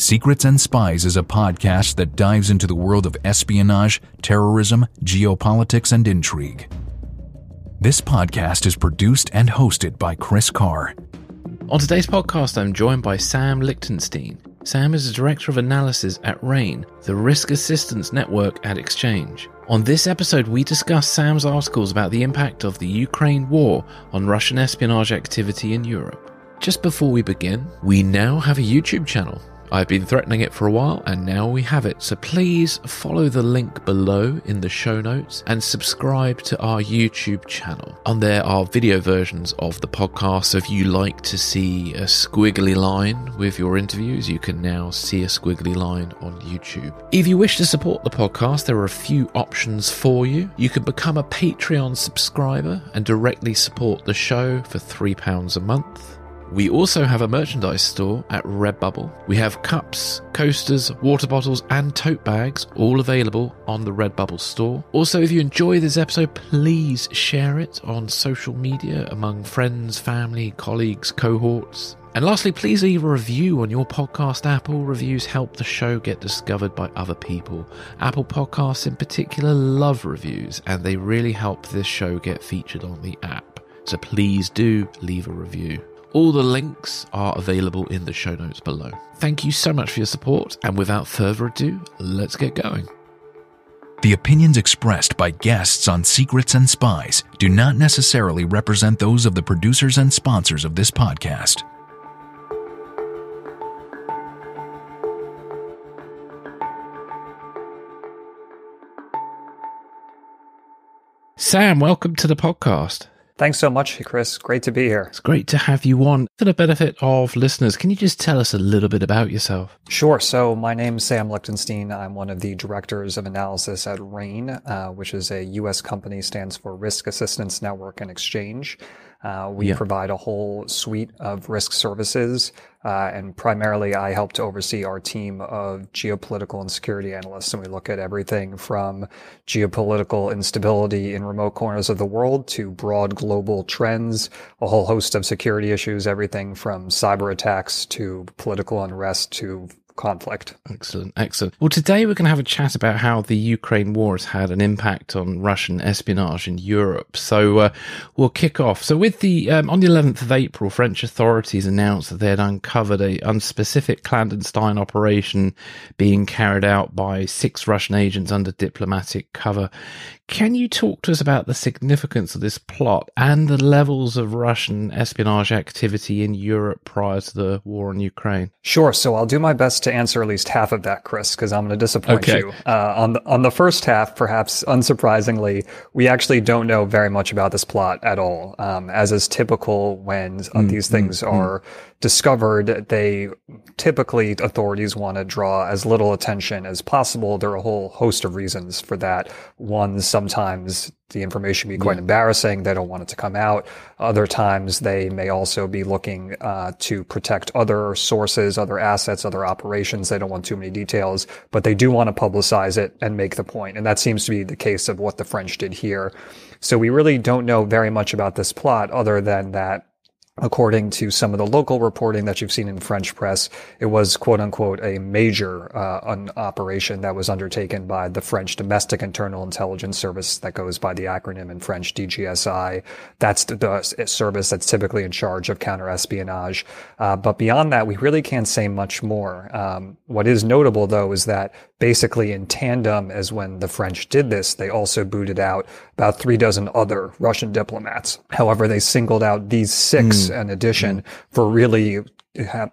Secrets and Spies is a podcast that dives into the world of espionage, terrorism, geopolitics, and intrigue. This podcast is produced and hosted by Chris Carr. On today's podcast, I'm joined by Sam Lichtenstein. Sam is the Director of Analysis at RANE, the Risk Assistance Network at Exchange. On this episode, we discuss Sam's articles about the impact of the Ukraine war on Russian espionage activity in Europe. Just before we begin, we now have a YouTube channel. I've been threatening it for a while and now we have it. So please follow the link below in the show notes and subscribe to our YouTube channel. On there are video versions of the podcast. So if you like to see a squiggly line with your interviews, you can now see a squiggly line on YouTube. If you wish to support the podcast, there are a few options for you. You can become a Patreon subscriber and directly support the show for £3 a month. We also have a merchandise store at Redbubble. We have cups, coasters, water bottles, and tote bags all available on the Redbubble store. Also, if you enjoy this episode, please share it on social media among friends, family, colleagues, cohorts. And lastly, please leave a review on your podcast Apple reviews help the show get discovered by other people. Apple Podcasts, in particular, love reviews, and they really help this show get featured on the app. So please do leave a review. All the links are available in the show notes below. Thank you so much for your support, and without further ado, let's get going. The opinions expressed by guests on Secrets and Spies do not necessarily represent those of the producers and sponsors of this podcast. Sam, welcome to the podcast. Thanks so much, Chris. Great to be here. It's great to have you on. For the benefit of listeners, can you just tell us a little bit about yourself? Sure. So, my name is Sam Lichtenstein. I'm one of the directors of analysis at RANE, uh, which is a U.S. company, stands for Risk Assistance Network and Exchange. Uh, we yeah. provide a whole suite of risk services, uh, and primarily I help to oversee our team of geopolitical and security analysts. And we look at everything from geopolitical instability in remote corners of the world to broad global trends, a whole host of security issues, everything from cyber attacks to political unrest to conflict. Excellent, excellent. Well, today we're going to have a chat about how the Ukraine war has had an impact on Russian espionage in Europe. So uh, we'll kick off. So with the um, on the 11th of April, French authorities announced that they had uncovered a unspecific clandestine operation being carried out by six Russian agents under diplomatic cover. Can you talk to us about the significance of this plot and the levels of Russian espionage activity in Europe prior to the war in Ukraine? Sure. So I'll do my best to answer at least half of that, Chris, because I'm going to disappoint okay. you. Uh, on the on the first half, perhaps unsurprisingly, we actually don't know very much about this plot at all. Um, as is typical when mm, these mm, things mm, are discovered, they typically authorities want to draw as little attention as possible. There are a whole host of reasons for that. One, sometimes the information be quite yeah. embarrassing. They don't want it to come out. Other times they may also be looking uh, to protect other sources, other assets, other operations. They don't want too many details, but they do want to publicize it and make the point. And that seems to be the case of what the French did here. So we really don't know very much about this plot other than that according to some of the local reporting that you've seen in French press, it was quote unquote a major uh, operation that was undertaken by the French Domestic Internal Intelligence Service that goes by the acronym in French DGSI. That's the, the service that's typically in charge of counterespionage. Uh, but beyond that, we really can't say much more. Um, what is notable though is that basically in tandem as when the French did this, they also booted out about three dozen other Russian diplomats. However, they singled out these six mm. in addition mm. for really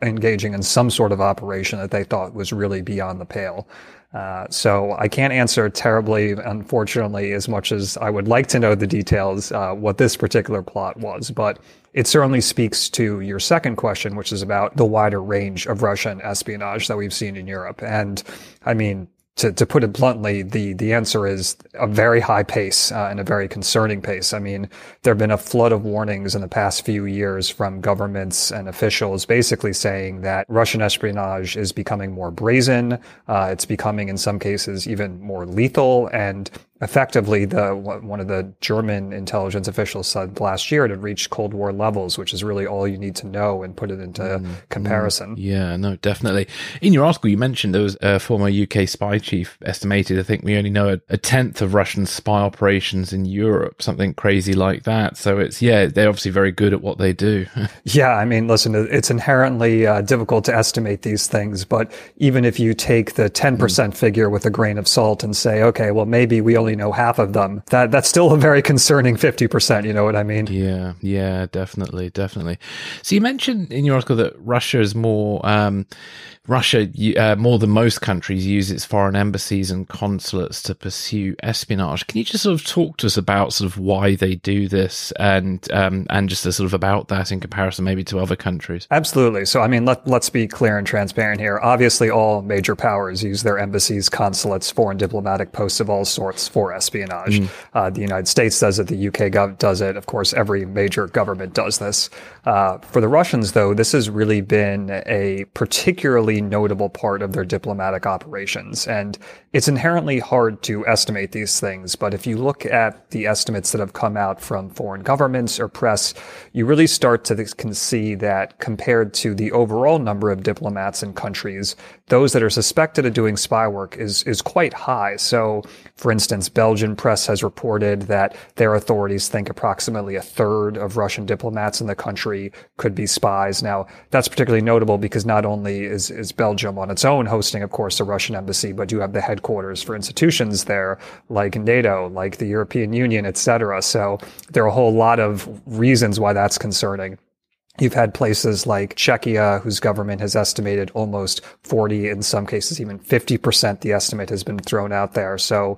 engaging in some sort of operation that they thought was really beyond the pale. Uh, so I can't answer terribly, unfortunately, as much as I would like to know the details, uh, what this particular plot was. But it certainly speaks to your second question, which is about the wider range of Russian espionage that we've seen in Europe. And I mean, to, to put it bluntly, the, the answer is a very high pace uh, and a very concerning pace. I mean, there have been a flood of warnings in the past few years from governments and officials basically saying that Russian espionage is becoming more brazen. Uh, it's becoming, in some cases, even more lethal. And effectively the one of the German intelligence officials said last year it had reached Cold War levels, which is really all you need to know and put it into mm, comparison. Mm, yeah, no, definitely. In your article, you mentioned there was a former UK spy chief estimated. I think we only know a, a tenth of Russian spy operations in Europe, something crazy like that. So it's yeah, they're obviously very good at what they do. yeah, I mean, listen, it's inherently uh, difficult to estimate these things, but even if you take the ten percent mm. figure with a grain of salt and say, okay, well, maybe we only only know half of them, that that's still a very concerning 50%. You know what I mean? Yeah, yeah, definitely, definitely. So you mentioned in your article that Russia is more, um, Russia, uh, more than most countries, use its foreign embassies and consulates to pursue espionage. Can you just sort of talk to us about sort of why they do this and um, and just a sort of about that in comparison maybe to other countries? Absolutely. So, I mean, let, let's be clear and transparent here. Obviously, all major powers use their embassies, consulates, foreign diplomatic posts of all sorts for espionage. Mm. Uh, the United States does it. The UK gov- does it. Of course, every major government does this. Uh, for the Russians, though, this has really been a particularly notable part of their diplomatic operations. And it's inherently hard to estimate these things. But if you look at the estimates that have come out from foreign governments or press, you really start to can see that compared to the overall number of diplomats in countries, those that are suspected of doing spy work is, is quite high. So, for instance, Belgian press has reported that their authorities think approximately a third of Russian diplomats in the country could be spies. Now, that's particularly notable because not only is, is Belgium on its own hosting, of course, a Russian embassy, but you have the headquarters for institutions there, like NATO, like the European Union, etc. So there are a whole lot of reasons why that's concerning. You've had places like Czechia, whose government has estimated almost 40, in some cases even 50%. The estimate has been thrown out there. So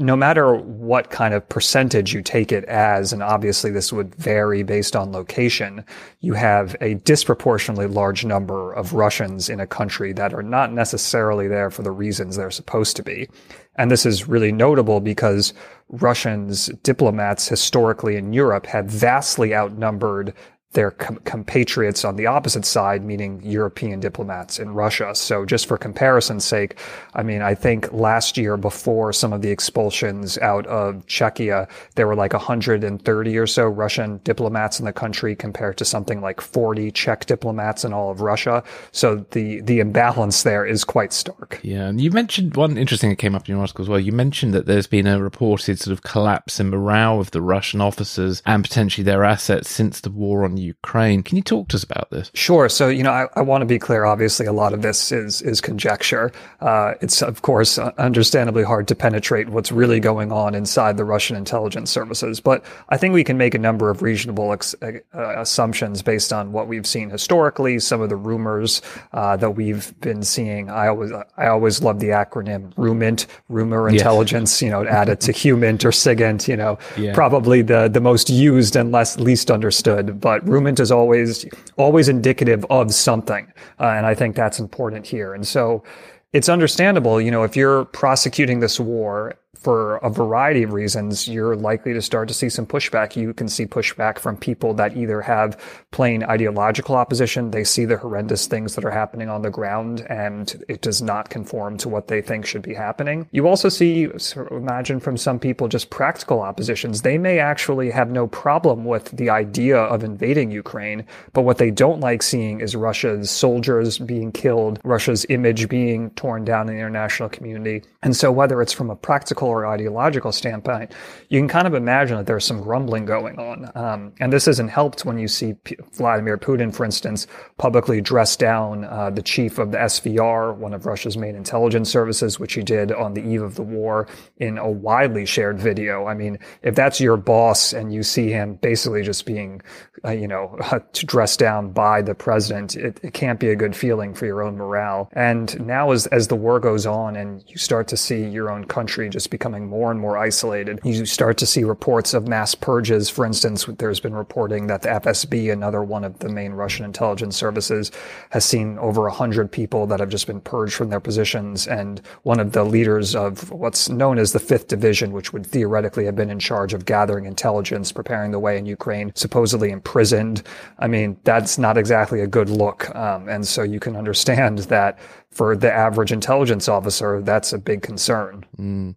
no matter what kind of percentage you take it as, and obviously this would vary based on location, you have a disproportionately large number of Russians in a country that are not necessarily there for the reasons they're supposed to be. And this is really notable because Russians diplomats historically in Europe have vastly outnumbered their com- compatriots on the opposite side, meaning European diplomats in Russia. So just for comparison's sake, I mean, I think last year before some of the expulsions out of Czechia, there were like 130 or so Russian diplomats in the country compared to something like 40 Czech diplomats in all of Russia. So the, the imbalance there is quite stark. Yeah. And you mentioned one interesting that came up in your article as well. You mentioned that there's been a reported sort of collapse in morale of the Russian officers and potentially their assets since the war on Ukraine. Can you talk to us about this? Sure. So, you know, I, I want to be clear. Obviously, a lot of this is is conjecture. Uh, it's of course understandably hard to penetrate what's really going on inside the Russian intelligence services. But I think we can make a number of reasonable ex- uh, assumptions based on what we've seen historically, some of the rumors uh, that we've been seeing. I always I always love the acronym RUMINT, rumor intelligence. Yes. You know, added to HUMINT or SIGINT. You know, yeah. probably the the most used and less least understood, but RUMINT is always always indicative of something, uh, and I think that's important here. And so it's understandable, you know, if you're prosecuting this war for a variety of reasons, you're likely to start to see some pushback. You can see pushback from people that either have plain ideological opposition. They see the horrendous things that are happening on the ground and it does not conform to what they think should be happening. You also see, imagine from some people, just practical oppositions. They may actually have no problem with the idea of invading Ukraine, but what they don't like seeing is Russia's soldiers being killed, Russia's image being torn down in the international community. And so whether it's from a practical or ideological standpoint, you can kind of imagine that there's some grumbling going on. Um, and this isn't helped when you see P- Vladimir Putin, for instance, publicly dress down uh, the chief of the SVR, one of Russia's main intelligence services, which he did on the eve of the war in a widely shared video. I mean, if that's your boss and you see him basically just being, uh, you know, dressed down by the president, it, it can't be a good feeling for your own morale. And now as, as the war goes on and you start to see your own country just becoming more and more isolated, you start to see reports of mass purges. For instance, there's been reporting that the FSB, another one of the main Russian intelligence services, has seen over 100 people that have just been purged from their positions. And one of the leaders of what's known as the Fifth Division, which would theoretically have been in charge of gathering intelligence, preparing the way in Ukraine, supposedly imprisoned. I mean, that's not exactly a good look. Um, and so you can understand that for the average intelligence officer, that's a big concern. Mm.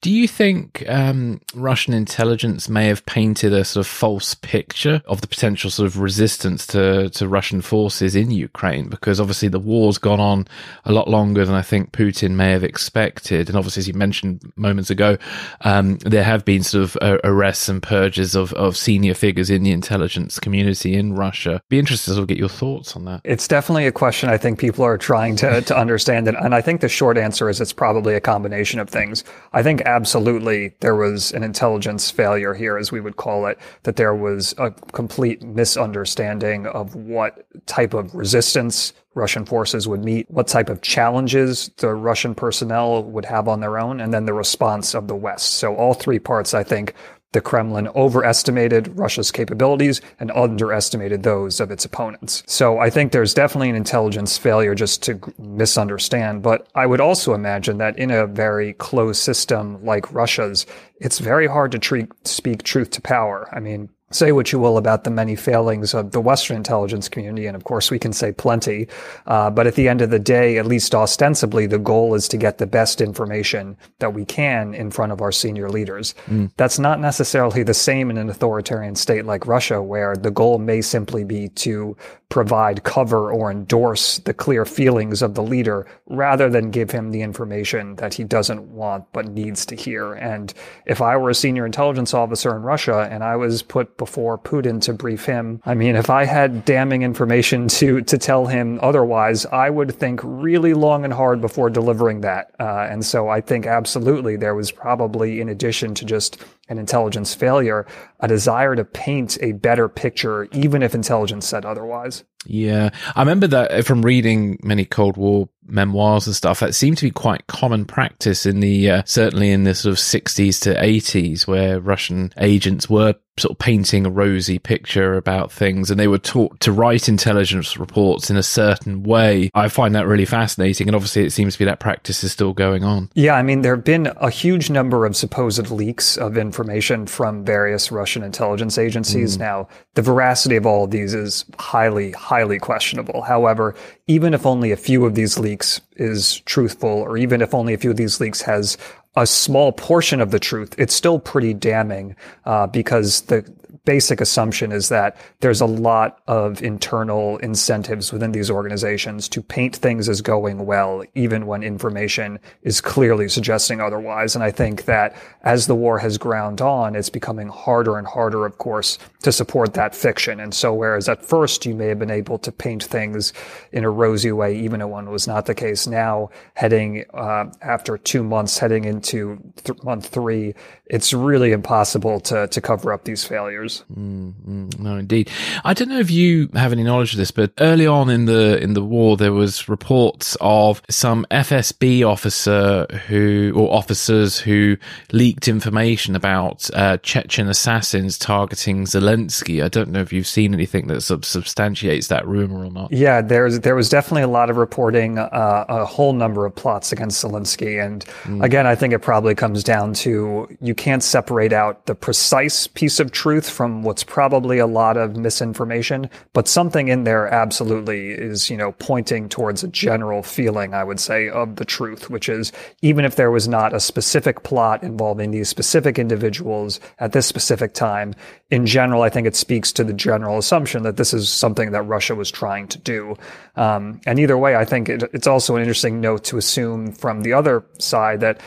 Do you think um, Russian intelligence may have painted a sort of false picture of the potential sort of resistance to, to Russian forces in Ukraine? Because obviously the war's gone on a lot longer than I think Putin may have expected. And obviously, as you mentioned moments ago, um, there have been sort of uh, arrests and purges of, of senior figures in the intelligence community in Russia. Be interested to sort of get your thoughts on that. It's definitely a question I think people are trying to, to understand. And, and I think the short answer is it's probably a combination of things. I think absolutely there was an intelligence failure here, as we would call it, that there was a complete misunderstanding of what type of resistance Russian forces would meet, what type of challenges the Russian personnel would have on their own, and then the response of the West. So all three parts, I think, the Kremlin overestimated Russia's capabilities and underestimated those of its opponents. So I think there's definitely an intelligence failure just to misunderstand. But I would also imagine that in a very closed system like Russia's, it's very hard to treat, speak truth to power. I mean, say what you will about the many failings of the Western intelligence community, and of course we can say plenty. Uh, but at the end of the day, at least ostensibly, the goal is to get the best information that we can in front of our senior leaders. Mm. That's not necessarily the same in an authoritarian state like Russia, where the goal may simply be to provide cover or endorse the clear feelings of the leader rather than give him the information that he doesn't want but needs to hear. And if I were a senior intelligence officer in Russia and I was put before Putin to brief him, I mean, if I had damning information to, to tell him otherwise, I would think really long and hard before delivering that. Uh, and so I think absolutely there was probably, in addition to just an intelligence failure, a desire to paint a better picture, even if intelligence said otherwise. Yeah. I remember that from reading many Cold War memoirs and stuff. That seemed to be quite common practice in the, uh, certainly in the sort of 60s to 80s, where Russian agents were sort of painting a rosy picture about things and they were taught to write intelligence reports in a certain way. I find that really fascinating. And obviously, it seems to be that practice is still going on. Yeah. I mean, there have been a huge number of supposed leaks of information from various Russian intelligence agencies. Mm. Now, the veracity of all of these is highly, highly questionable. However, even if only a few of these leaks is truthful, or even if only a few of these leaks has a small portion of the truth, it's still pretty damning uh, because the basic assumption is that there's a lot of internal incentives within these organizations to paint things as going well, even when information is clearly suggesting otherwise. And I think that as the war has ground on, it's becoming harder and harder, of course, to support that fiction. And so, whereas at first you may have been able to paint things in a rosy way, even when it was not the case, now heading uh, after two months, heading into th- month three, it's really impossible to to cover up these failures. Mm, mm, no, indeed. I don't know if you have any knowledge of this, but early on in the in the war, there was reports of some FSB officer who or officers who leaked information about uh, Chechen assassins targeting Zelensky. I don't know if you've seen anything that sub- substantiates that rumor or not. Yeah, there's there was definitely a lot of reporting, uh, a whole number of plots against Zelensky, and mm. again, I think it probably comes down to you can't separate out the precise piece of truth from from what's probably a lot of misinformation, but something in there absolutely is, you know, pointing towards a general feeling, I would say, of the truth, which is even if there was not a specific plot involving these specific individuals at this specific time, in general, I think it speaks to the general assumption that this is something that Russia was trying to do. Um, and either way, I think it, it's also an interesting note to assume from the other side that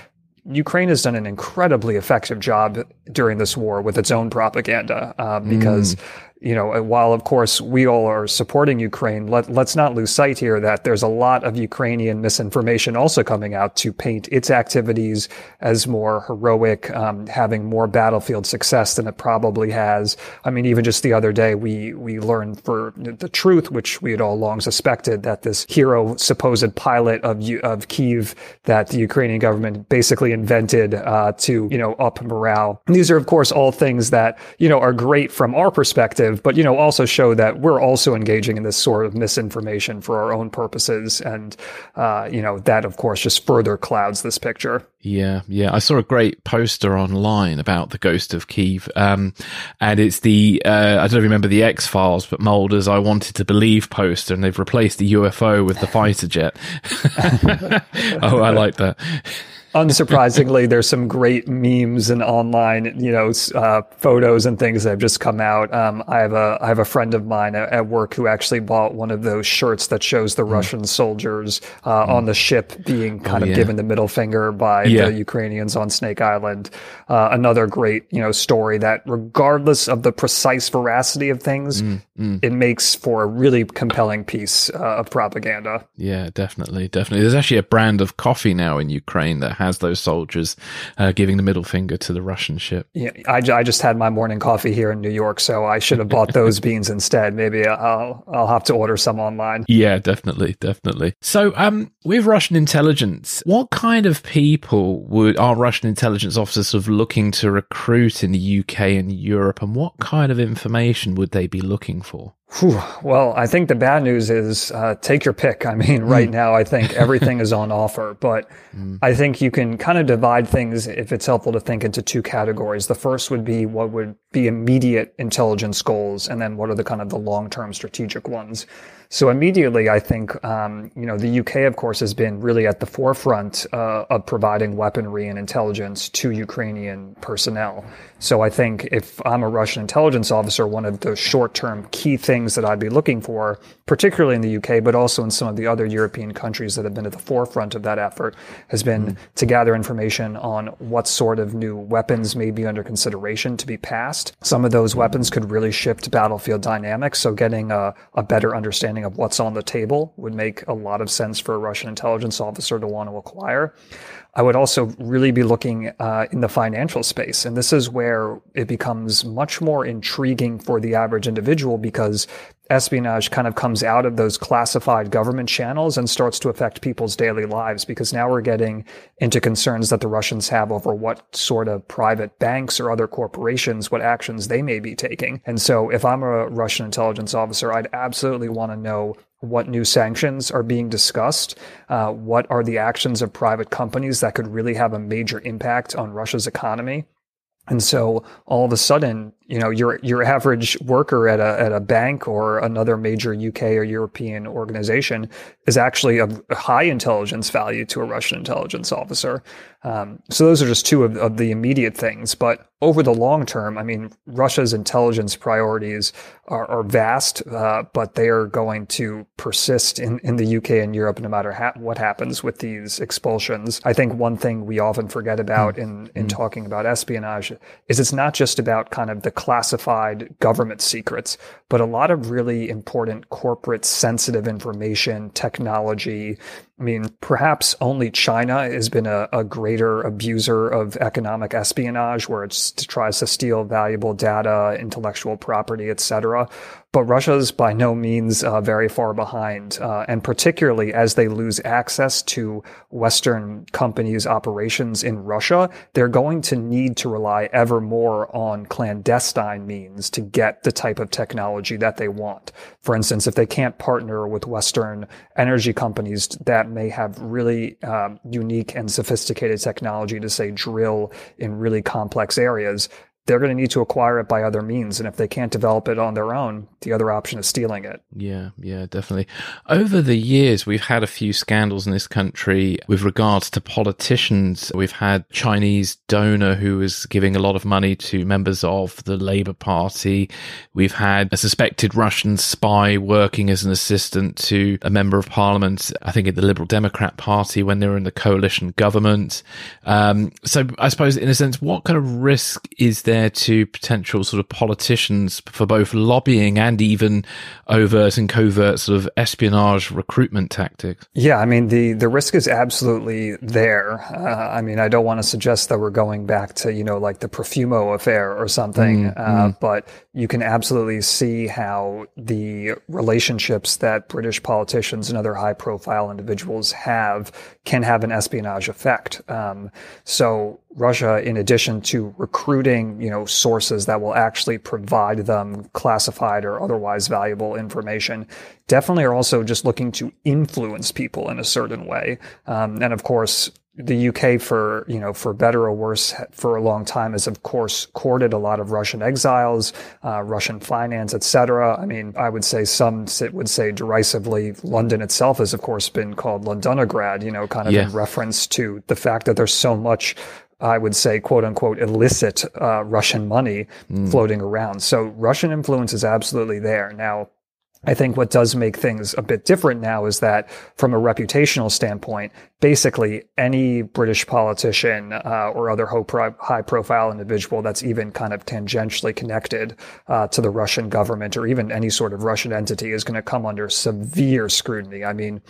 Ukraine has done an incredibly effective job during this war with its own propaganda uh, because mm you know, while of course we all are supporting Ukraine, let, let's not lose sight here that there's a lot of Ukrainian misinformation also coming out to paint its activities as more heroic, um, having more battlefield success than it probably has. I mean, even just the other day, we we learned for the truth, which we had all long suspected, that this hero supposed pilot of of Kiev that the Ukrainian government basically invented uh, to you know up morale. And these are of course all things that you know are great from our perspective but you know, also show that we're also engaging in this sort of misinformation for our own purposes, and uh, you know that of course just further clouds this picture. Yeah, yeah. I saw a great poster online about the Ghost of Kiev, um, and it's the uh, I don't remember the X Files, but Mulder's "I Wanted to Believe" poster, and they've replaced the UFO with the fighter jet. oh, I like that unsurprisingly, there's some great memes and online, you know, uh, photos and things that have just come out. Um, I have a I have a friend of mine at, at, work who actually bought one of those shirts that shows the mm. Russian soldiers uh, mm. on the ship being kind oh, of yeah. given the middle finger by yeah. the Ukrainians on Snake Island. Uh, another great, you know, story that regardless of the precise veracity of things, mm. mm. it makes for a really compelling piece uh, of propaganda. Yeah, definitely, definitely. There's actually a brand of coffee now in Ukraine that has has those soldiers uh, giving the middle finger to the Russian ship. Yeah, I, I just had my morning coffee here in New York, so I should have bought those beans instead. Maybe I'll I'll have to order some online. Yeah, definitely, definitely. So, um, with Russian intelligence, what kind of people would are Russian intelligence officers sort of looking to recruit in the UK and Europe, and what kind of information would they be looking for? Whew. Well, I think the bad news is uh, take your pick. I mean, right mm. now, I think everything is on offer, but mm. I think you can kind of divide things if it's helpful to think into two categories. The first would be what would be immediate intelligence goals, and then what are the kind of the long term strategic ones. So immediately, I think um, you know the UK, of course, has been really at the forefront uh, of providing weaponry and intelligence to Ukrainian personnel. So I think if I'm a Russian intelligence officer, one of the short-term key things that I'd be looking for, particularly in the UK, but also in some of the other European countries that have been at the forefront of that effort, has been mm. to gather information on what sort of new weapons may be under consideration to be passed. Some of those weapons could really shift battlefield dynamics. So getting a, a better understanding of what's on the table would make a lot of sense for a Russian intelligence officer to want to acquire. I would also really be looking uh, in the financial space. And this is where it becomes much more intriguing for the average individual because espionage kind of comes out of those classified government channels and starts to affect people's daily lives because now we're getting into concerns that the Russians have over what sort of private banks or other corporations, what actions they may be taking. And so if I'm a Russian intelligence officer, I'd absolutely want to know what new sanctions are being discussed, uh, what are the actions of private companies that could really have a major impact on Russia's economy. And so all of a sudden, you know, your your average worker at a at a bank or another major UK or European organization is actually of high intelligence value to a Russian intelligence officer. Um, so those are just two of, of the immediate things. But over the long term, I mean, Russia's intelligence priorities are, are vast, uh, but they are going to persist in, in the UK and Europe no matter ha- what happens with these expulsions. I think one thing we often forget about mm. in, in mm. talking about espionage is it's not just about kind of the classified government secrets, but a lot of really important corporate sensitive information, technology, I mean, perhaps only China has been a, a, greater abuser of economic espionage, where it tries to steal valuable data, intellectual property, etc. But Russia's by no means uh, very far behind, uh, and particularly as they lose access to Western companies' operations in Russia, they're going to need to rely ever more on clandestine means to get the type of technology that they want. For instance, if they can't partner with Western energy companies that may have really um, unique and sophisticated technology to say drill in really complex areas, they're going to need to acquire it by other means. And if they can't develop it on their own, the other option is stealing it. Yeah, yeah, definitely. Over the years, we've had a few scandals in this country with regards to politicians. We've had Chinese donor who was giving a lot of money to members of the Labour Party. We've had a suspected Russian spy working as an assistant to a member of parliament, I think at the Liberal Democrat Party when they were in the coalition government. Um, so I suppose in a sense, what kind of risk is there there to potential sort of politicians for both lobbying and even overt and covert sort of espionage recruitment tactics? Yeah, I mean the the risk is absolutely there. Uh, I mean, I don't want to suggest that we're going back to you know like the Profumo affair or something, mm, uh, mm. but you can absolutely see how the relationships that British politicians and other high profile individuals have can have an espionage effect. Um, so Russia, in addition to recruiting, you know, sources that will actually provide them classified or otherwise valuable information, definitely are also just looking to influence people in a certain way. Um, and of course, the UK for, you know, for better or worse for a long time has of course courted a lot of Russian exiles, uh, Russian finance, etc. I mean, I would say some would say derisively, London itself has of course been called Londonograd, you know, kind of yeah. in reference to the fact that there's so much I would say, quote unquote, illicit uh, Russian money mm. floating around. So Russian influence is absolutely there. Now, I think what does make things a bit different now is that from a reputational standpoint, basically any British politician uh, or other high profile individual that's even kind of tangentially connected uh, to the Russian government or even any sort of Russian entity is going to come under severe scrutiny. I mean,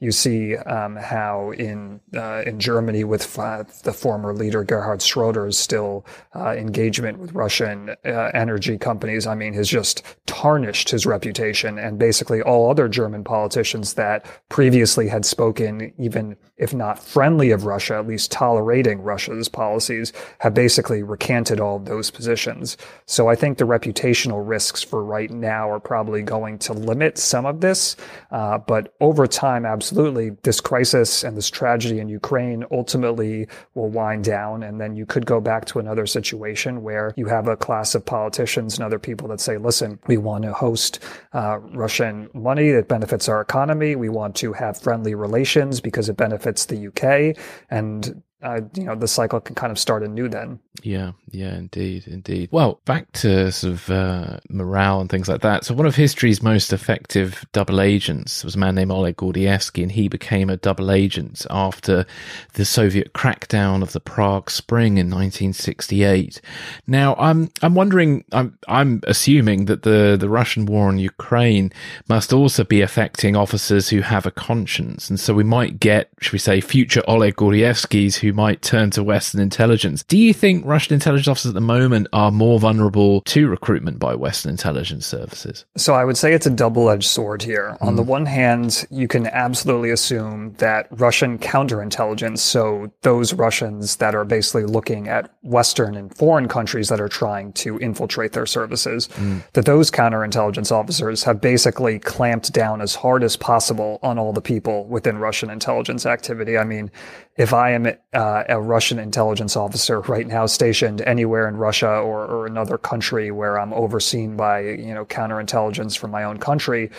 you see um, how in uh, in Germany with the former leader Gerhard Schroeder's still uh, engagement with Russian uh, energy companies. I mean, has just tarnished his reputation and basically all other German politicians that previously had spoken even if not friendly of Russia, at least tolerating Russia's policies, have basically recanted all those positions. So I think the reputational risks for right now are probably going to limit some of this. Uh, but over time, absolutely, this crisis and this tragedy in Ukraine ultimately will wind down. And then you could go back to another situation where you have a class of politicians and other people that say, listen, we want to host uh, Russian money that benefits our economy. We want to have friendly relations because it benefits benefits the UK, and uh, you know the cycle can kind of start anew then. Yeah, yeah, indeed, indeed. Well, back to sort of uh, morale and things like that. So one of history's most effective double agents was a man named Oleg Gordievsky, and he became a double agent after the Soviet crackdown of the Prague Spring in 1968. Now, I'm I'm wondering, I'm I'm assuming that the the Russian war on Ukraine must also be affecting officers who have a conscience, and so we might get, should we say, future Oleg Gordievskys who might turn to Western intelligence. Do you think Russian intelligence officers at the moment are more vulnerable to recruitment by Western intelligence services? So I would say it's a double edged sword here. On mm. the one hand, you can absolutely assume that Russian counterintelligence, so those Russians that are basically looking at Western and foreign countries that are trying to infiltrate their services, mm. that those counterintelligence officers have basically clamped down as hard as possible on all the people within Russian intelligence activity. I mean, if I am uh, a Russian intelligence officer right now stationed anywhere in Russia or, or another country where I'm overseen by, you know, counterintelligence from my own country,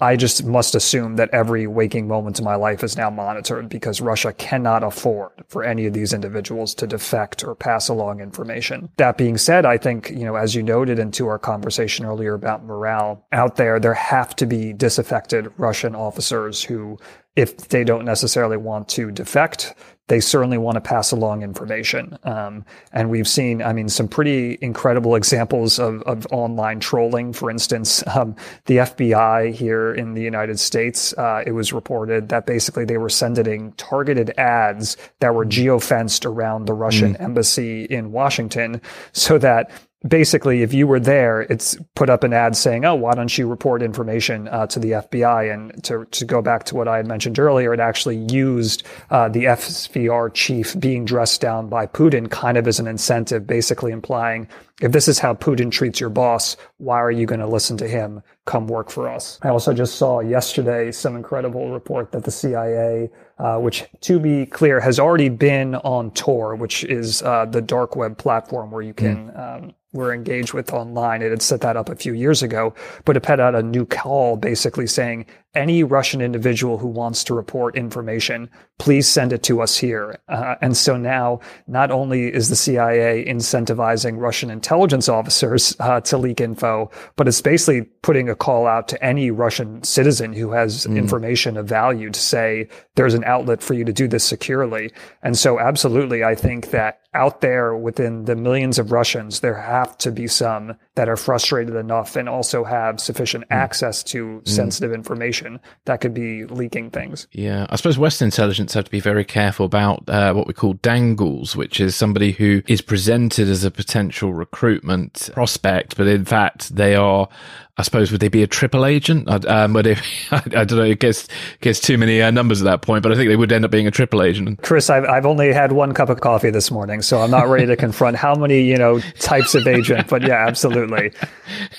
I just must assume that every waking moment of my life is now monitored because Russia cannot afford for any of these individuals to defect or pass along information. That being said, I think, you know, as you noted into our conversation earlier about morale out there, there have to be disaffected Russian officers who if they don't necessarily want to defect, they certainly want to pass along information. Um, and we've seen, I mean, some pretty incredible examples of, of online trolling. For instance, um, the FBI here in the United States, uh, it was reported that basically they were sending targeted ads that were geofenced around the Russian mm. embassy in Washington so that basically, if you were there, it's put up an ad saying, "Oh, why don't you report information uh, to the FBI?" And to to go back to what I had mentioned earlier, it actually used uh, the SVR chief being dressed down by Putin kind of as an incentive, basically implying, if this is how Putin treats your boss, why are you going to listen to him? Come work for us. I also just saw yesterday some incredible report that the CIA, uh, which to be clear has already been on Tor, which is uh, the dark web platform where you can. Mm. Um, were engaged with online. It had set that up a few years ago, but it put out a new call basically saying any Russian individual who wants to report information, please send it to us here. Uh, and so now, not only is the CIA incentivizing Russian intelligence officers uh, to leak info, but it's basically putting a call out to any Russian citizen who has mm. information of value to say there's an outlet for you to do this securely. And so, absolutely, I think that out there within the millions of Russians, there have to be some that are frustrated enough and also have sufficient mm. access to mm. sensitive information that could be leaking things. Yeah, I suppose Western intelligence have to be very careful about uh, what we call dangles, which is somebody who is presented as a potential recruitment prospect, but in fact they are I suppose would they be a triple agent? Um, would they, I, I, don't know. It gets gets too many uh, numbers at that point, but I think they would end up being a triple agent. Chris, I've I've only had one cup of coffee this morning, so I'm not ready to confront how many you know types of agent. But yeah, absolutely.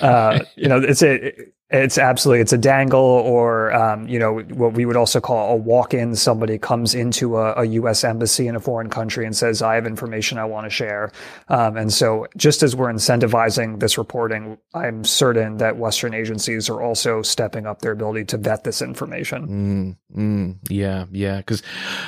Uh, you know, it's a it's absolutely it's a dangle or um, you know what we would also call a walk-in. Somebody comes into a, a, U.S. embassy in a foreign country and says, "I have information I want to share." Um, and so, just as we're incentivizing this reporting, I'm certain that Western agencies are also stepping up their ability to vet this information. Mm, mm, yeah, yeah. Because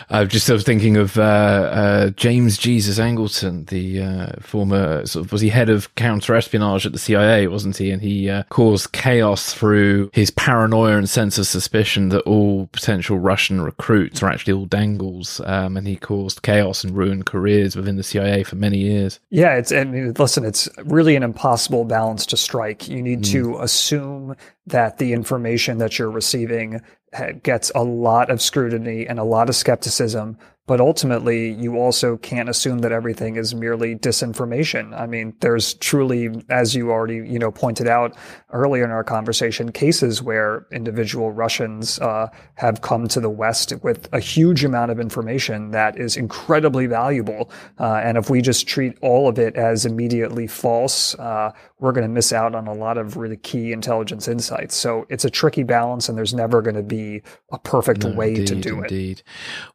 I was just of thinking of uh, uh, James Jesus Angleton, the uh, former sort of was he head of counter espionage at the CIA, wasn't he? And he uh, caused chaos through his paranoia and sense of suspicion that all potential Russian recruits are actually all dangles, um, and he caused chaos and ruined careers within the CIA for many years. Yeah, it's I mean, listen, it's really an impossible balance to strike. You need mm. to assume that the information that you're receiving gets a lot of scrutiny and a lot of skepticism but ultimately, you also can't assume that everything is merely disinformation. I mean, there's truly, as you already, you know, pointed out earlier in our conversation, cases where individual Russians uh, have come to the West with a huge amount of information that is incredibly valuable. Uh, and if we just treat all of it as immediately false, uh, we're going to miss out on a lot of really key intelligence insights. So it's a tricky balance, and there's never going to be a perfect no, way indeed, to do indeed. it. Indeed.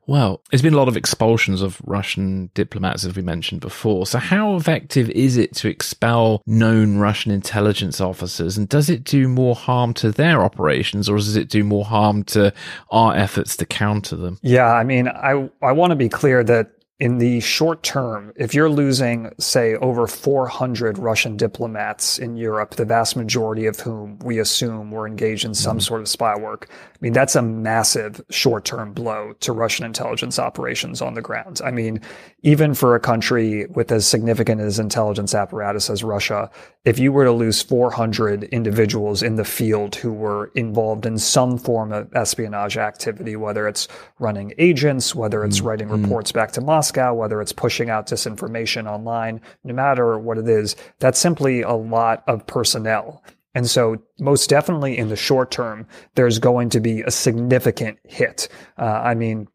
Well, there's been a lot of expulsions of Russian diplomats, as we mentioned before. So, how effective is it to expel known Russian intelligence officers? And does it do more harm to their operations, or does it do more harm to our efforts to counter them? Yeah, I mean, I I want to be clear that in the short term, if you're losing, say, over 400 Russian diplomats in Europe, the vast majority of whom we assume were engaged in some mm-hmm. sort of spy work, mean, that's a massive short term blow to Russian intelligence operations on the ground. I mean, even for a country with as significant as intelligence apparatus as Russia, if you were to lose 400 individuals in the field who were involved in some form of espionage activity, whether it's running agents, whether it's mm-hmm. writing reports back to Moscow, whether it's pushing out disinformation online, no matter what it is, that's simply a lot of personnel. And so, most definitely in the short term, there's going to be a significant hit. Uh, I mean,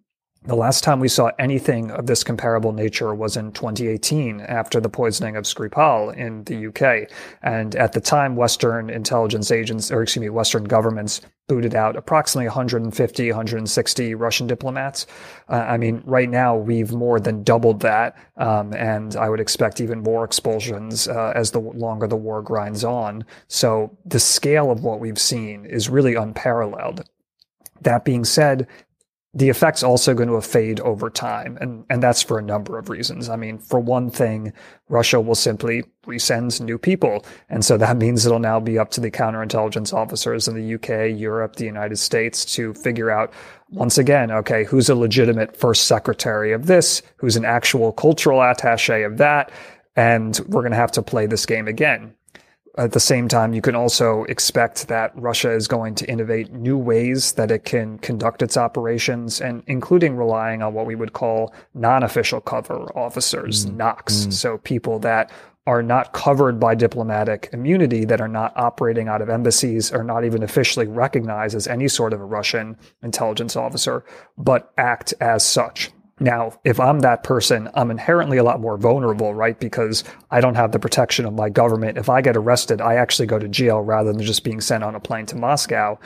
the last time we saw anything of this comparable nature was in 2018 after the poisoning of Skripal in the UK. And at the time, Western intelligence agents, or excuse me, Western governments booted out approximately 150, 160 Russian diplomats. Uh, I mean, right now we've more than doubled that. Um, and I would expect even more expulsions uh, as the longer the war grinds on. So the scale of what we've seen is really unparalleled. That being said, the effect's also going to fade over time. And, and that's for a number of reasons. I mean, for one thing, Russia will simply resend new people. And so that means it'll now be up to the counterintelligence officers in the UK, Europe, the United States to figure out once again, okay, who's a legitimate first secretary of this? Who's an actual cultural attache of that? And we're going to have to play this game again. At the same time, you can also expect that Russia is going to innovate new ways that it can conduct its operations, and including relying on what we would call non-official cover officers, mm. NOCs. Mm. So people that are not covered by diplomatic immunity, that are not operating out of embassies, are not even officially recognized as any sort of a Russian intelligence officer, but act as such. Now, if I'm that person, I'm inherently a lot more vulnerable, right? Because I don't have the protection of my government. If I get arrested, I actually go to jail rather than just being sent on a plane to Moscow.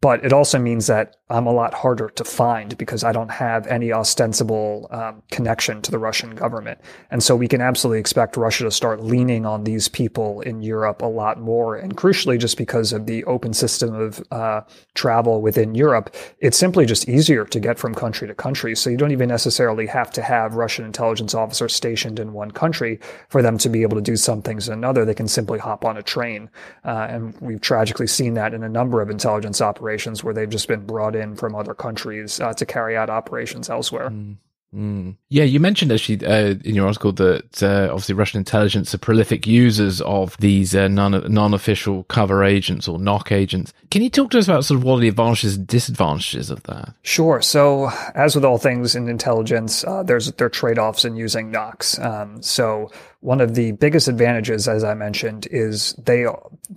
But it also means that I'm a lot harder to find because I don't have any ostensible um, connection to the Russian government. And so we can absolutely expect Russia to start leaning on these people in Europe a lot more. And crucially, just because of the open system of uh, travel within Europe, it's simply just easier to get from country to country. So you don't even necessarily have to have Russian intelligence officers stationed in one country for them to be able to do some things in another. They can simply hop on a train. Uh, and we've tragically seen that in a number of intelligence operations where they've just been brought in from other countries uh, to carry out operations elsewhere. Mm. Mm. Yeah, you mentioned actually uh, in your article that uh, obviously Russian intelligence are prolific users of these uh, non non-official cover agents or NOC agents. Can you talk to us about sort of what are the advantages and disadvantages of that? Sure. So, as with all things in intelligence, uh, there's there are trade-offs in using NOCs. Um, so, one of the biggest advantages, as I mentioned, is they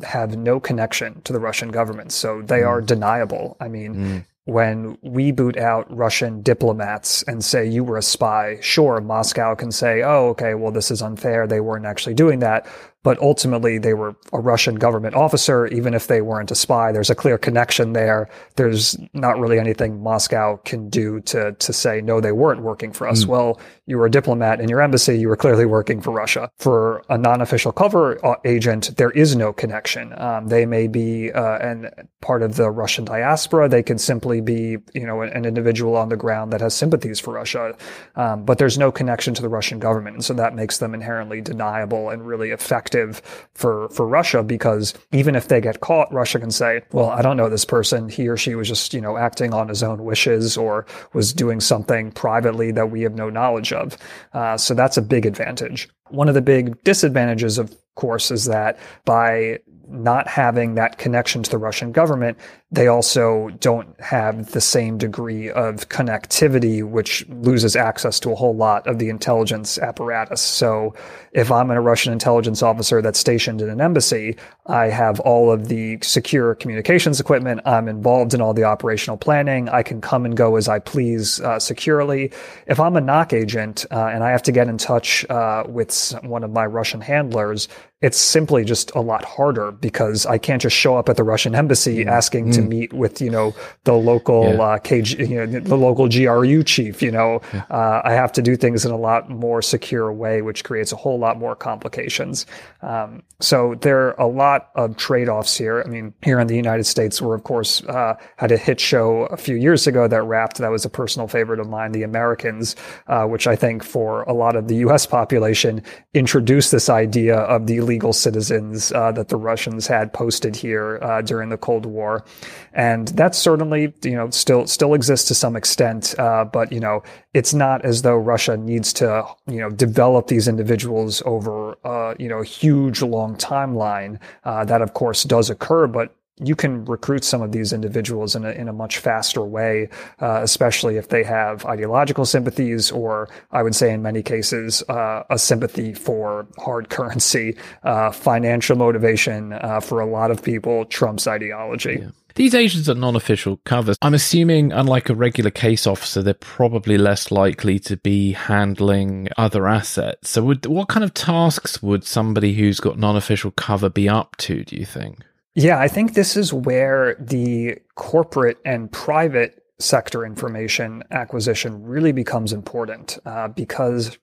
have no connection to the Russian government, so they mm. are deniable. I mean. Mm when we boot out Russian diplomats and say you were a spy, sure, Moscow can say, oh, okay, well, this is unfair. They weren't actually doing that but ultimately they were a Russian government officer. Even if they weren't a spy, there's a clear connection there. There's not really anything Moscow can do to to say no, they weren't working for us. Mm. Well, you were a diplomat in your embassy. You were clearly working for Russia. For a non-official cover uh, agent, there is no connection. Um, they may be uh, an part of the Russian diaspora. They could simply be, you know, an, individual on the ground that has sympathies for Russia, um, but there's no connection to the Russian government, and so that makes them inherently deniable and really effective for, for Russia because even if they get caught, Russia can say, well, I don't know this person. He or she was just, you know, acting on his own wishes or was doing something privately that we have no knowledge of. Uh, so that's a big advantage. One of the big disadvantages, of course, is that by not having that connection to the Russian government, they also don't have the same degree of connectivity, which loses access to a whole lot of the intelligence apparatus. So if I'm a Russian intelligence officer that's stationed in an embassy, I have all of the secure communications equipment. I'm involved in all the operational planning. I can come and go as I please uh, securely. If I'm a NOC agent uh, and I have to get in touch uh, with one of my Russian handlers, it's simply just a lot harder because I can't just show up at the Russian embassy mm. asking mm. to meet with, you know, the local yeah. uh, KG, you know, the local GRU chief. You know, yeah. uh, I have to do things in a lot more secure way, which creates a whole lot more complications. Um, so there are a lot of trade offs here. I mean, here in the United States, we're of course uh, had a hit show a few years ago that wrapped. That was a personal favorite of mine, The Americans, uh, which I think for a lot of the U.S. population introduced this idea of the legal citizens uh, that the Russians had posted here uh, during the Cold War, and that certainly you know still still exists to some extent. Uh, but you know, it's not as though Russia needs to you know develop these individuals over uh, you know a huge long timeline. Uh, that of course does occur, but you can recruit some of these individuals in a, in a much faster way, uh, especially if they have ideological sympathies, or I would say in many cases, uh, a sympathy for hard currency, uh, financial motivation uh, for a lot of people trumps ideology. Yeah. These agents are non-official covers. I'm assuming, unlike a regular case officer, they're probably less likely to be handling other assets. So, would, what kind of tasks would somebody who's got non-official cover be up to? Do you think? Yeah, I think this is where the corporate and private sector information acquisition really becomes important uh, because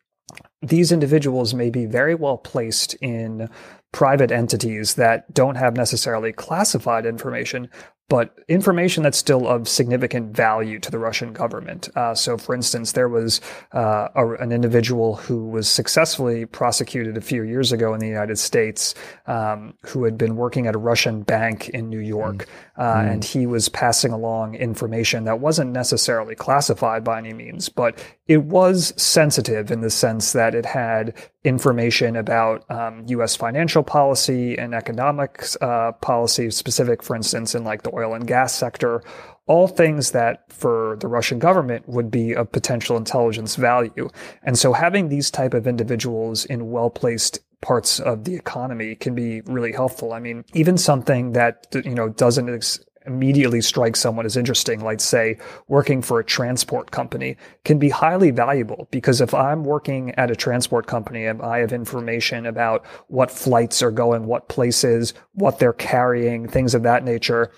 these individuals may be very well placed in private entities that don't have necessarily classified information, but information that's still of significant value to the Russian government. Uh, so, for instance, there was uh, a, an individual who was successfully prosecuted a few years ago in the United States um, who had been working at a Russian bank in New York. Mm. Uh, mm. And he was passing along information that wasn't necessarily classified by any means, but it was sensitive in the sense that it had information about um, U.S. financial policy and economic uh, policy, specific, for instance, in like the oil and gas sector, all things that for the Russian government would be of potential intelligence value. And so having these type of individuals in well-placed parts of the economy can be really helpful. I mean, even something that, you know, doesn't ex- immediately strike someone as interesting, like say working for a transport company, can be highly valuable because if I'm working at a transport company and I have information about what flights are going, what places, what they're carrying, things of that nature,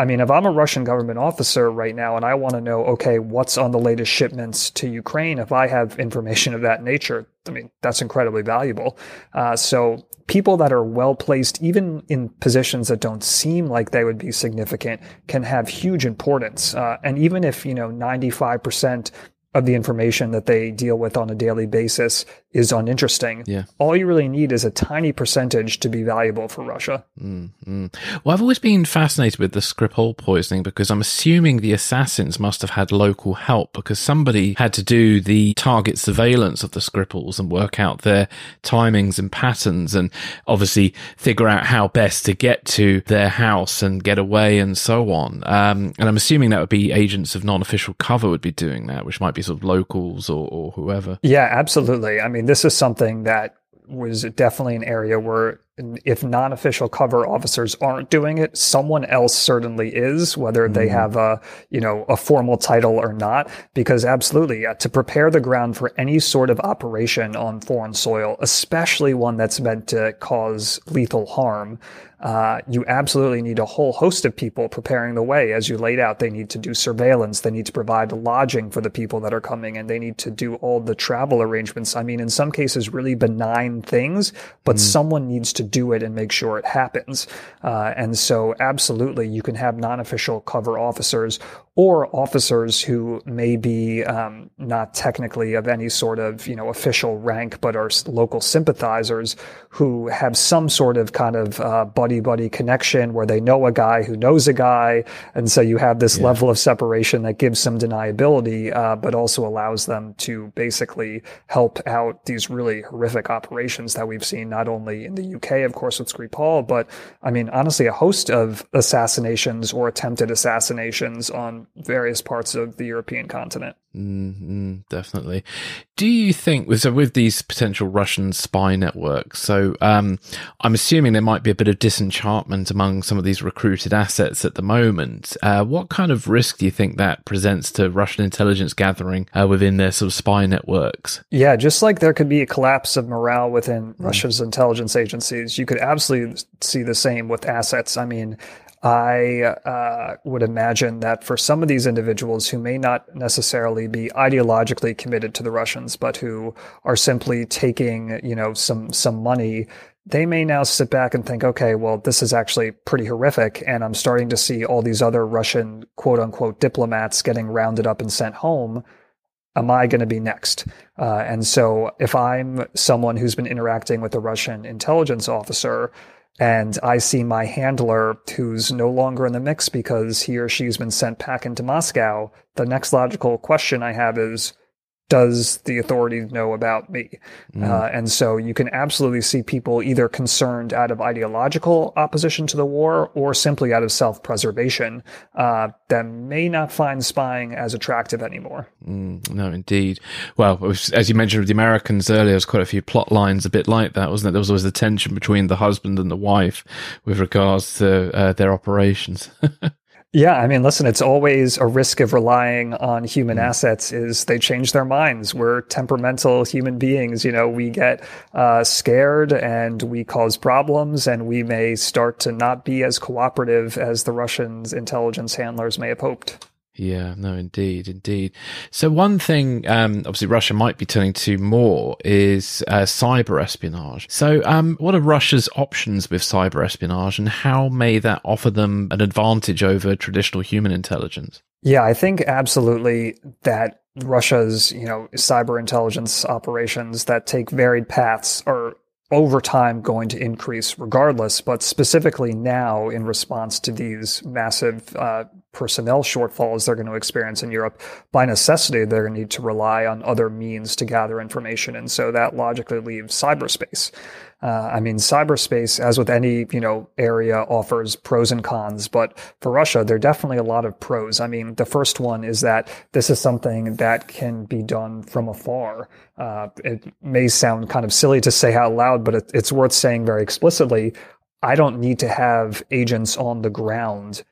I mean, if I'm a Russian government officer right now and I want to know, okay, what's on the latest shipments to Ukraine, if I have information of that nature, I mean, that's incredibly valuable. Uh, so people that are well placed, even in positions that don't seem like they would be significant, can have huge importance. Uh, and even if, you know, 95% of the information that they deal with on a daily basis is uninteresting. Yeah. All you really need is a tiny percentage to be valuable for Russia. Mm-hmm. Well, I've always been fascinated with the Skripal poisoning because I'm assuming the assassins must have had local help because somebody had to do the target surveillance of the Skripals and work out their timings and patterns and obviously figure out how best to get to their house and get away and so on. Um, and I'm assuming that would be agents of non-official cover would be doing that, which might be sort of locals or, or whoever. Yeah, absolutely. I mean, this is something that was definitely an area where if non-official cover officers aren't doing it, someone else certainly is, whether they mm-hmm. have a, you know, a formal title or not. Because absolutely, to prepare the ground for any sort of operation on foreign soil, especially one that's meant to cause lethal harm, uh, you absolutely need a whole host of people preparing the way. As you laid out, they need to do surveillance. They need to provide lodging for the people that are coming and they need to do all the travel arrangements. I mean, in some cases, really benign things, but mm. someone needs to do it and make sure it happens. Uh, and so absolutely, you can have non-official cover officers or officers who may be um, not technically of any sort of you know official rank, but are local sympathizers who have some sort of kind of uh, buddy buddy connection where they know a guy who knows a guy, and so you have this yeah. level of separation that gives some deniability, uh, but also allows them to basically help out these really horrific operations that we've seen not only in the UK, of course, with Skripal, but I mean honestly a host of assassinations or attempted assassinations on various parts of the European continent. Mm-hmm, definitely. Do you think so with these potential Russian spy networks? So um, I'm assuming there might be a bit of disenchantment among some of these recruited assets at the moment. Uh, what kind of risk do you think that presents to Russian intelligence gathering uh, within their sort of spy networks? Yeah, just like there could be a collapse of morale within mm. Russia's intelligence agencies, you could absolutely see the same with assets. I mean, I uh, would imagine that for some of these individuals who may not necessarily be ideologically committed to the Russians, but who are simply taking, you know, some some money, they may now sit back and think, okay, well, this is actually pretty horrific, and I'm starting to see all these other Russian quote unquote diplomats getting rounded up and sent home. Am I going to be next? Uh, and so, if I'm someone who's been interacting with a Russian intelligence officer, and I see my handler who's no longer in the mix because he or she's been sent back into Moscow. The next logical question I have is, does the authorities know about me? Mm. Uh, and so you can absolutely see people either concerned out of ideological opposition to the war or simply out of self preservation uh, that may not find spying as attractive anymore. Mm, no, indeed. Well, as you mentioned with the Americans earlier, there's quite a few plot lines a bit like that, wasn't it? There was always the tension between the husband and the wife with regards to uh, their operations. Yeah, I mean, listen, it's always a risk of relying on human mm. assets is they change their minds. We're temperamental human beings. You know, we get uh, scared and we cause problems and we may start to not be as cooperative as the Russians' intelligence handlers may have hoped. Yeah, no, indeed, indeed. So one thing, um, obviously Russia might be turning to more is uh, cyber espionage. So, um, what are Russia's options with cyber espionage, and how may that offer them an advantage over traditional human intelligence? Yeah, I think absolutely that Russia's, you know, cyber intelligence operations that take varied paths are over time going to increase regardless, but specifically now in response to these massive uh, personnel shortfalls they're going to experience in Europe, by necessity, they're going to need to rely on other means to gather information. And so that logically leaves cyberspace. Uh, I mean, cyberspace, as with any, you know, area offers pros and cons, but for Russia, there are definitely a lot of pros. I mean, the first one is that this is something that can be done from afar. Uh, it may sound kind of silly to say out loud, but it, it's worth saying very explicitly. I don't need to have agents on the ground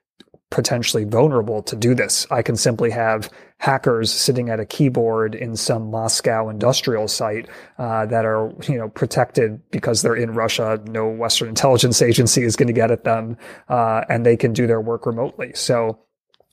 potentially vulnerable to do this. I can simply have hackers sitting at a keyboard in some Moscow industrial site uh, that are, you know, protected because they're in Russia. No Western intelligence agency is going to get at them, uh, and they can do their work remotely. So,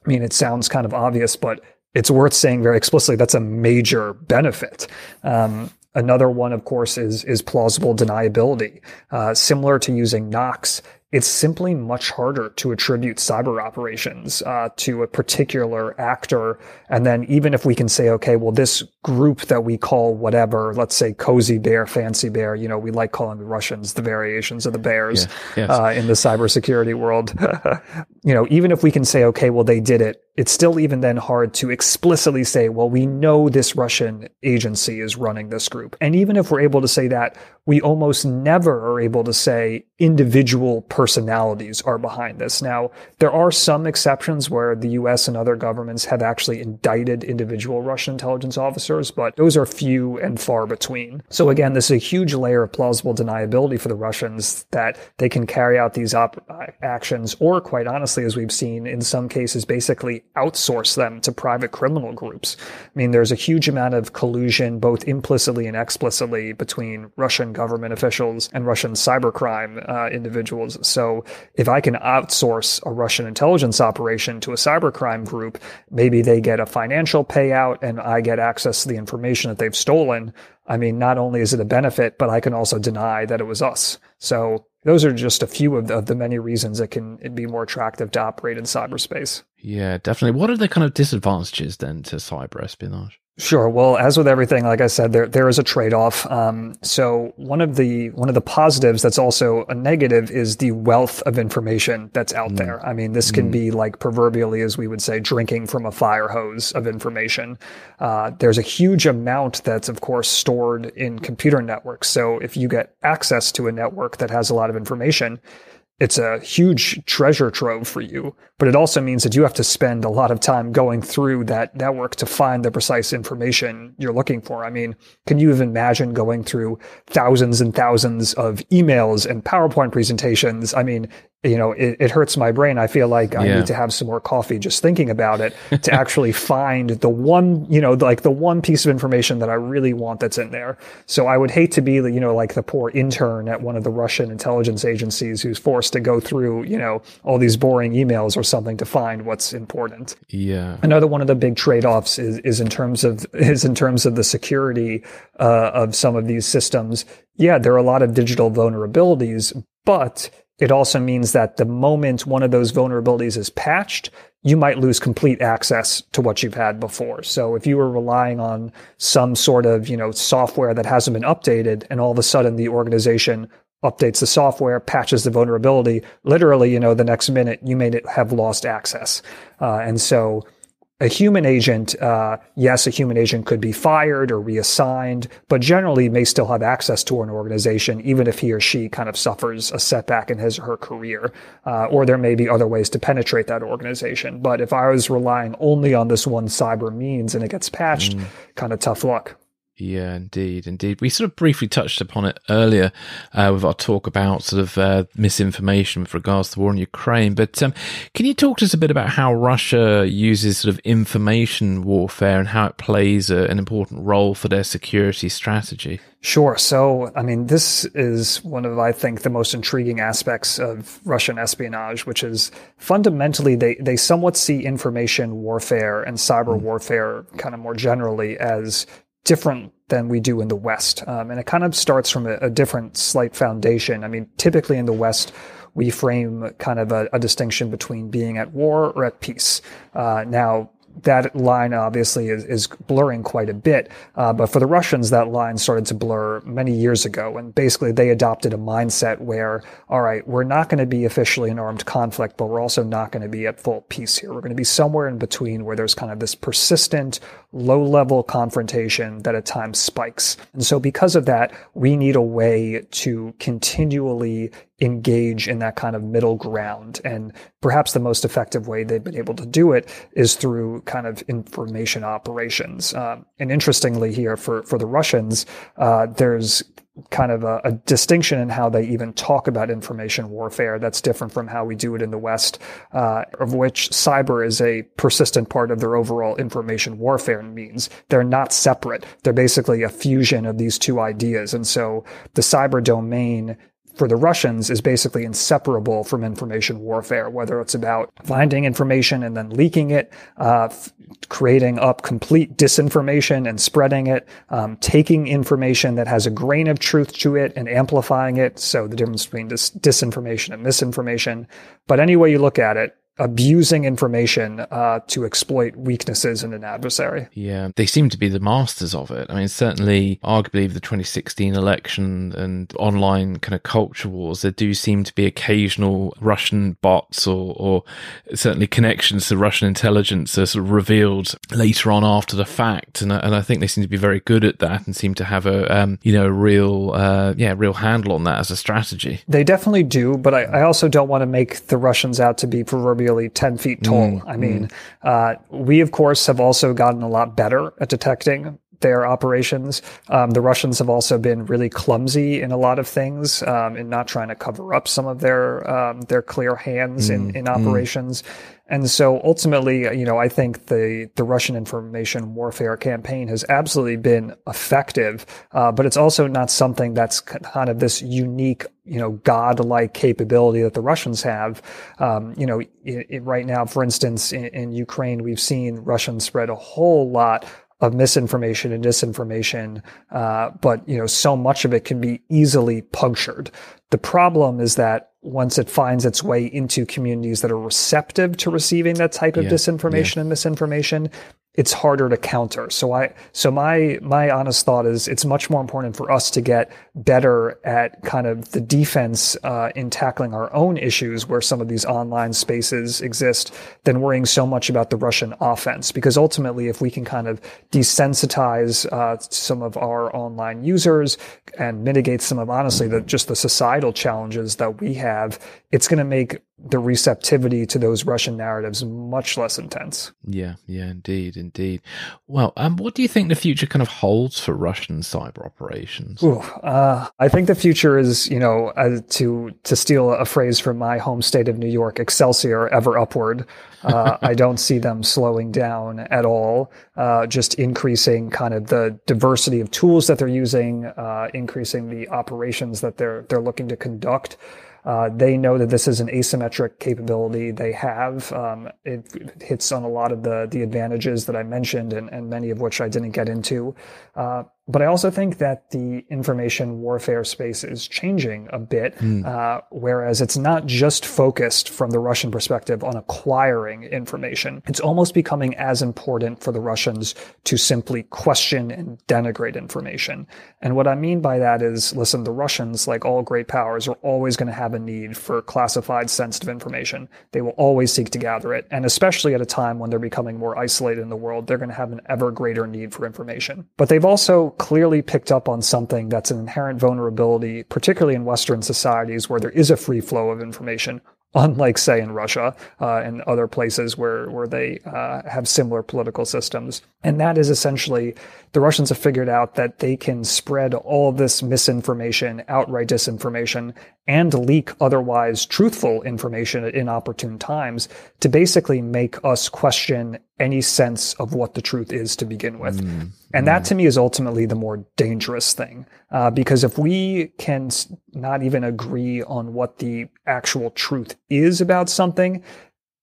I mean, it sounds kind of obvious, but it's worth saying very explicitly that's a major benefit. Um, Another one, of course, is is plausible deniability. Uh, similar to using NOCs, it's simply much harder to attribute cyber operations uh, to a particular actor. And then even if we can say, okay, well, this group that we call whatever, let's say cozy bear, fancy bear, you know, we like calling the Russians the variations of the bears yeah, yes. uh, in the cybersecurity world. you know, even if we can say, okay, well, they did it, it's still even then hard to explicitly say, well, we know this Russian agency is running this group. And even if we're able to say that, we almost never are able to say individual personalities are behind this. Now, there are some exceptions where the US and other governments have actually indicted individual Russian intelligence officers, but those are few and far between. So again, this is a huge layer of plausible deniability for the Russians that they can carry out these op- actions, or quite honestly, as we've seen in some cases, basically outsource them to private criminal groups. I mean, there's a huge amount of collusion, both implicitly and explicitly, between Russian government officials and Russian cybercrime uh, individuals. So if I can outsource a Russian intelligence operation to a cybercrime group, maybe they get a financial payout and I get access to the information that they've stolen. I mean, not only is it a benefit, but I can also deny that it was us. So those are just a few of the, of the many reasons it can be more attractive to operate in cyberspace. Yeah, definitely. What are the kind of disadvantages then to cyber espionage? Sure. Well, as with everything, like I said, there there is a trade off. Um, so one of the one of the positives that's also a negative is the wealth of information that's out mm. there. I mean, this can mm. be like proverbially, as we would say, drinking from a fire hose of information. Uh, there's a huge amount that's of course stored in computer networks. So if you get access to a network that has a lot of information, it's a huge treasure trove for you, but it also means that you have to spend a lot of time going through that network to find the precise information you're looking for. I mean, can you even imagine going through thousands and thousands of emails and PowerPoint presentations? I mean, you know, it, it hurts my brain. I feel like I need to have some more coffee just thinking about it to actually find the one, you know, like the one piece of information that I really want that's in there. So I would hate to be, you know, like the poor intern at one of the Russian intelligence agencies who's forced to go through, you know, all these boring emails or something to find what's important. Yeah. Another one of the big trade-offs is, is in terms of, is in terms of the security, uh, of some of these systems. Yeah, there are a lot of digital vulnerabilities, but it also means that the moment one of those vulnerabilities is patched, you might lose complete access to what you've had before. So if you were relying on some sort of, you know, software that hasn't been updated and all of a sudden the organization updates the software, patches the vulnerability, literally, you know, the next minute you may have lost access. Uh, and so a human agent, uh, yes, a human agent could be fired or reassigned, but generally may still have access to an organization, even if he or she kind of suffers a setback in his or her career. Uh, or there may be other ways to penetrate that organization. But if I was relying only on this one cyber means and it gets patched, mm. kind of tough luck. Yeah, indeed, indeed. We sort of briefly touched upon it earlier uh, with our talk about sort of uh, misinformation with regards to the war in Ukraine. But um, can you talk to us a bit about how Russia uses sort of information warfare and how it plays a, an important role for their security strategy? Sure. So, I mean, this is one of, I think, the most intriguing aspects of Russian espionage, which is fundamentally they, they somewhat see information warfare and cyber mm. warfare kind of more generally as different than we do in the West. Um, and it kind of starts from a, a, different slight foundation. I mean, typically in the West, we frame kind of a, a distinction between being at war or at peace. Uh, now, that line obviously is, is blurring quite a bit. Uh, but for the Russians, that line started to blur many years ago. And basically, they adopted a mindset where, all right, we're not going to be officially in armed conflict, but we're also not going to be at full peace here. We're going to be somewhere in between where there's kind of this persistent, low level confrontation that at times spikes. And so, because of that, we need a way to continually engage in that kind of middle ground. And perhaps the most effective way they've been able to do it is through kind of information operations. Um, and interestingly, here for, for the Russians, uh, there's kind of a, a, distinction in how they even talk about information warfare that's different from how we do it in the West, uh, of which cyber is a persistent part of their overall information warfare means. They're not separate. They're basically a fusion of these two ideas. And so the cyber domain for the Russians is basically inseparable from information warfare, whether it's about finding information and then leaking it, uh, f- creating up complete disinformation and spreading it, um, taking information that has a grain of truth to it and amplifying it. So the difference between dis- disinformation and misinformation. But any way you look at it, abusing information uh, to exploit weaknesses in an adversary. Yeah, they seem to be the masters of it. I mean, certainly, arguably, the 2016 election and online kind of culture wars, there do seem to be occasional Russian bots or, or certainly connections to Russian intelligence are sort of revealed later on after the fact. And, and I think they seem to be very good at that and seem to have a, um, you know, a real, uh, yeah, real handle on that as a strategy. They definitely do, but I, I also don't want to make the Russians out to be proverbial proverbially 10 feet tall. Mm, I mean, mm. uh, we, of course, have also gotten a lot better at detecting their operations. Um, the Russians have also been really clumsy in a lot of things, um, in not trying to cover up some of their um, their clear hands mm, in in mm. operations. And so ultimately, you know, I think the, the Russian information warfare campaign has absolutely been effective, uh, but it's also not something that's kind of this unique, you know, godlike capability that the Russians have. Um, you know, it, it, right now, for instance, in, in Ukraine, we've seen Russians spread a whole lot of misinformation and disinformation, uh, but you know, so much of it can be easily punctured. The problem is that once it finds its way into communities that are receptive to receiving that type of yeah, disinformation yeah. and misinformation, it's harder to counter. So I, so my, my honest thought is it's much more important for us to get better at kind of the defense, uh, in tackling our own issues where some of these online spaces exist than worrying so much about the Russian offense. Because ultimately, if we can kind of desensitize, uh, some of our online users and mitigate some of honestly the, just the societal challenges that we have, it's going to make the receptivity to those Russian narratives much less intense. Yeah, yeah, indeed, indeed. Well, um, what do you think the future kind of holds for Russian cyber operations? Ooh, uh, I think the future is, you know, uh, to to steal a phrase from my home state of New York, Excelsior, ever upward. Uh, I don't see them slowing down at all. Uh, just increasing kind of the diversity of tools that they're using, uh, increasing the operations that they're they're looking to conduct. Uh, they know that this is an asymmetric capability they have. Um, it hits on a lot of the the advantages that I mentioned, and, and many of which I didn't get into. Uh, but I also think that the information warfare space is changing a bit, mm. uh, whereas it's not just focused from the Russian perspective on acquiring information. It's almost becoming as important for the Russians to simply question and denigrate information. And what I mean by that is, listen, the Russians, like all great powers, are always going to have a need for classified sensitive information. They will always seek to gather it. And especially at a time when they're becoming more isolated in the world, they're going to have an ever greater need for information. But they've also clearly picked up on something that's an inherent vulnerability, particularly in Western societies where there is a free flow of information, unlike, say, in Russia uh, and other places where, where they uh, have similar political systems. And that is essentially the Russians have figured out that they can spread all this misinformation, outright disinformation, and leak otherwise truthful information at inopportune times to basically make us question any sense of what the truth is to begin with. Mm, and that to me is ultimately the more dangerous thing. Uh, because if we can not even agree on what the actual truth is about something,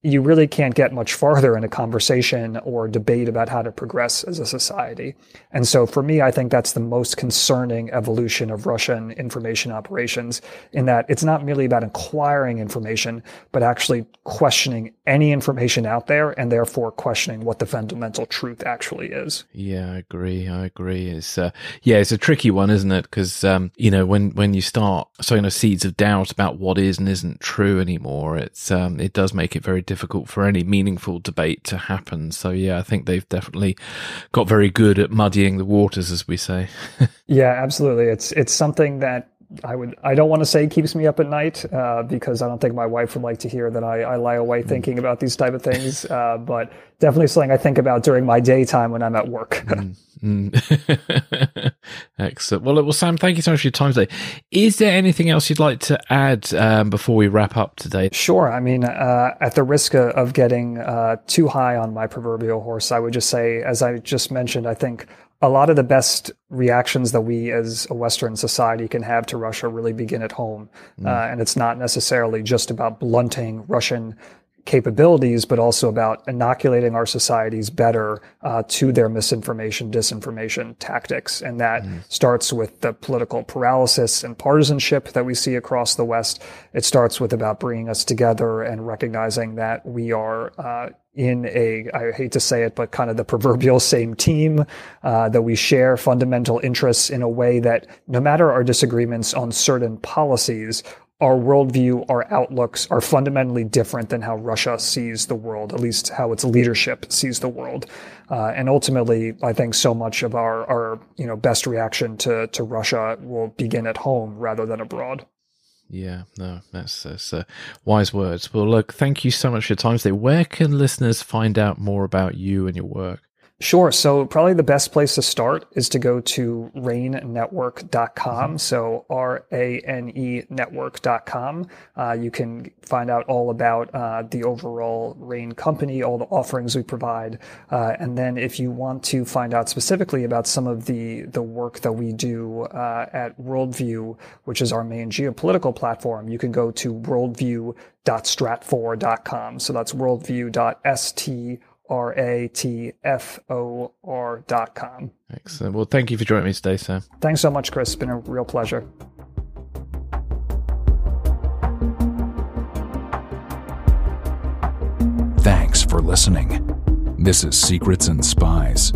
you really can't get much farther in a conversation or debate about how to progress as a society. And so for me, I think that's the most concerning evolution of Russian information operations in that it's not merely about acquiring information, but actually questioning any information out there and therefore questioning what the fundamental truth actually is. Yeah, I agree. I agree. It's, uh, yeah, it's a tricky one, isn't it? Because, um, you know, when, when you start sowing the seeds of doubt about what is and isn't true anymore, it's, um, it does make it very difficult for any meaningful debate to happen. So yeah, I think they've definitely got very good at muddying the waters, as we say. yeah, absolutely. It's it's something that I would I don't want to say keeps me up at night uh, because I don't think my wife would like to hear that I, I lie awake thinking about these type of things. Uh, but definitely something I think about during my daytime when I'm at work. mm, mm. Excellent. Well, well, Sam, thank you so much for your time today. Is there anything else you'd like to add um, before we wrap up today? Sure. I mean, uh, at the risk of getting uh, too high on my proverbial horse, I would just say, as I just mentioned, I think a lot of the best reactions that we as a Western society can have to Russia really begin at home. Mm. Uh, and it's not necessarily just about blunting Russian capabilities, but also about inoculating our societies better uh, to their misinformation, disinformation tactics. And that mm. starts with the political paralysis and partisanship that we see across the West. It starts with about bringing us together and recognizing that we are uh, in a, I hate to say it, but kind of the proverbial same team, uh, that we share fundamental interests in a way that no matter our disagreements on certain policies, our worldview, our outlooks are fundamentally different than how Russia sees the world, at least how its leadership sees the world. Uh, and ultimately, I think so much of our, our you know best reaction to to Russia will begin at home rather than abroad. Yeah, no, that's that's uh, wise words. Well, look, thank you so much for your time today. Where can listeners find out more about you and your work? Sure. So probably the best place to start is to go to ranenetwork.com. Mm-hmm. So R-A-N-E network.com. Uh, you can find out all about uh, the overall RANE company, all the offerings we provide. Uh, and then if you want to find out specifically about some of the, the work that we do uh, at Worldview, which is our main geopolitical platform, you can go to worldview.stratfor.com. So that's worldview.st R A T F O R dot com. Excellent. Well, thank you for joining me today, Sam. Thanks so much, Chris. It's been a real pleasure. Thanks for listening. This is Secrets and Spies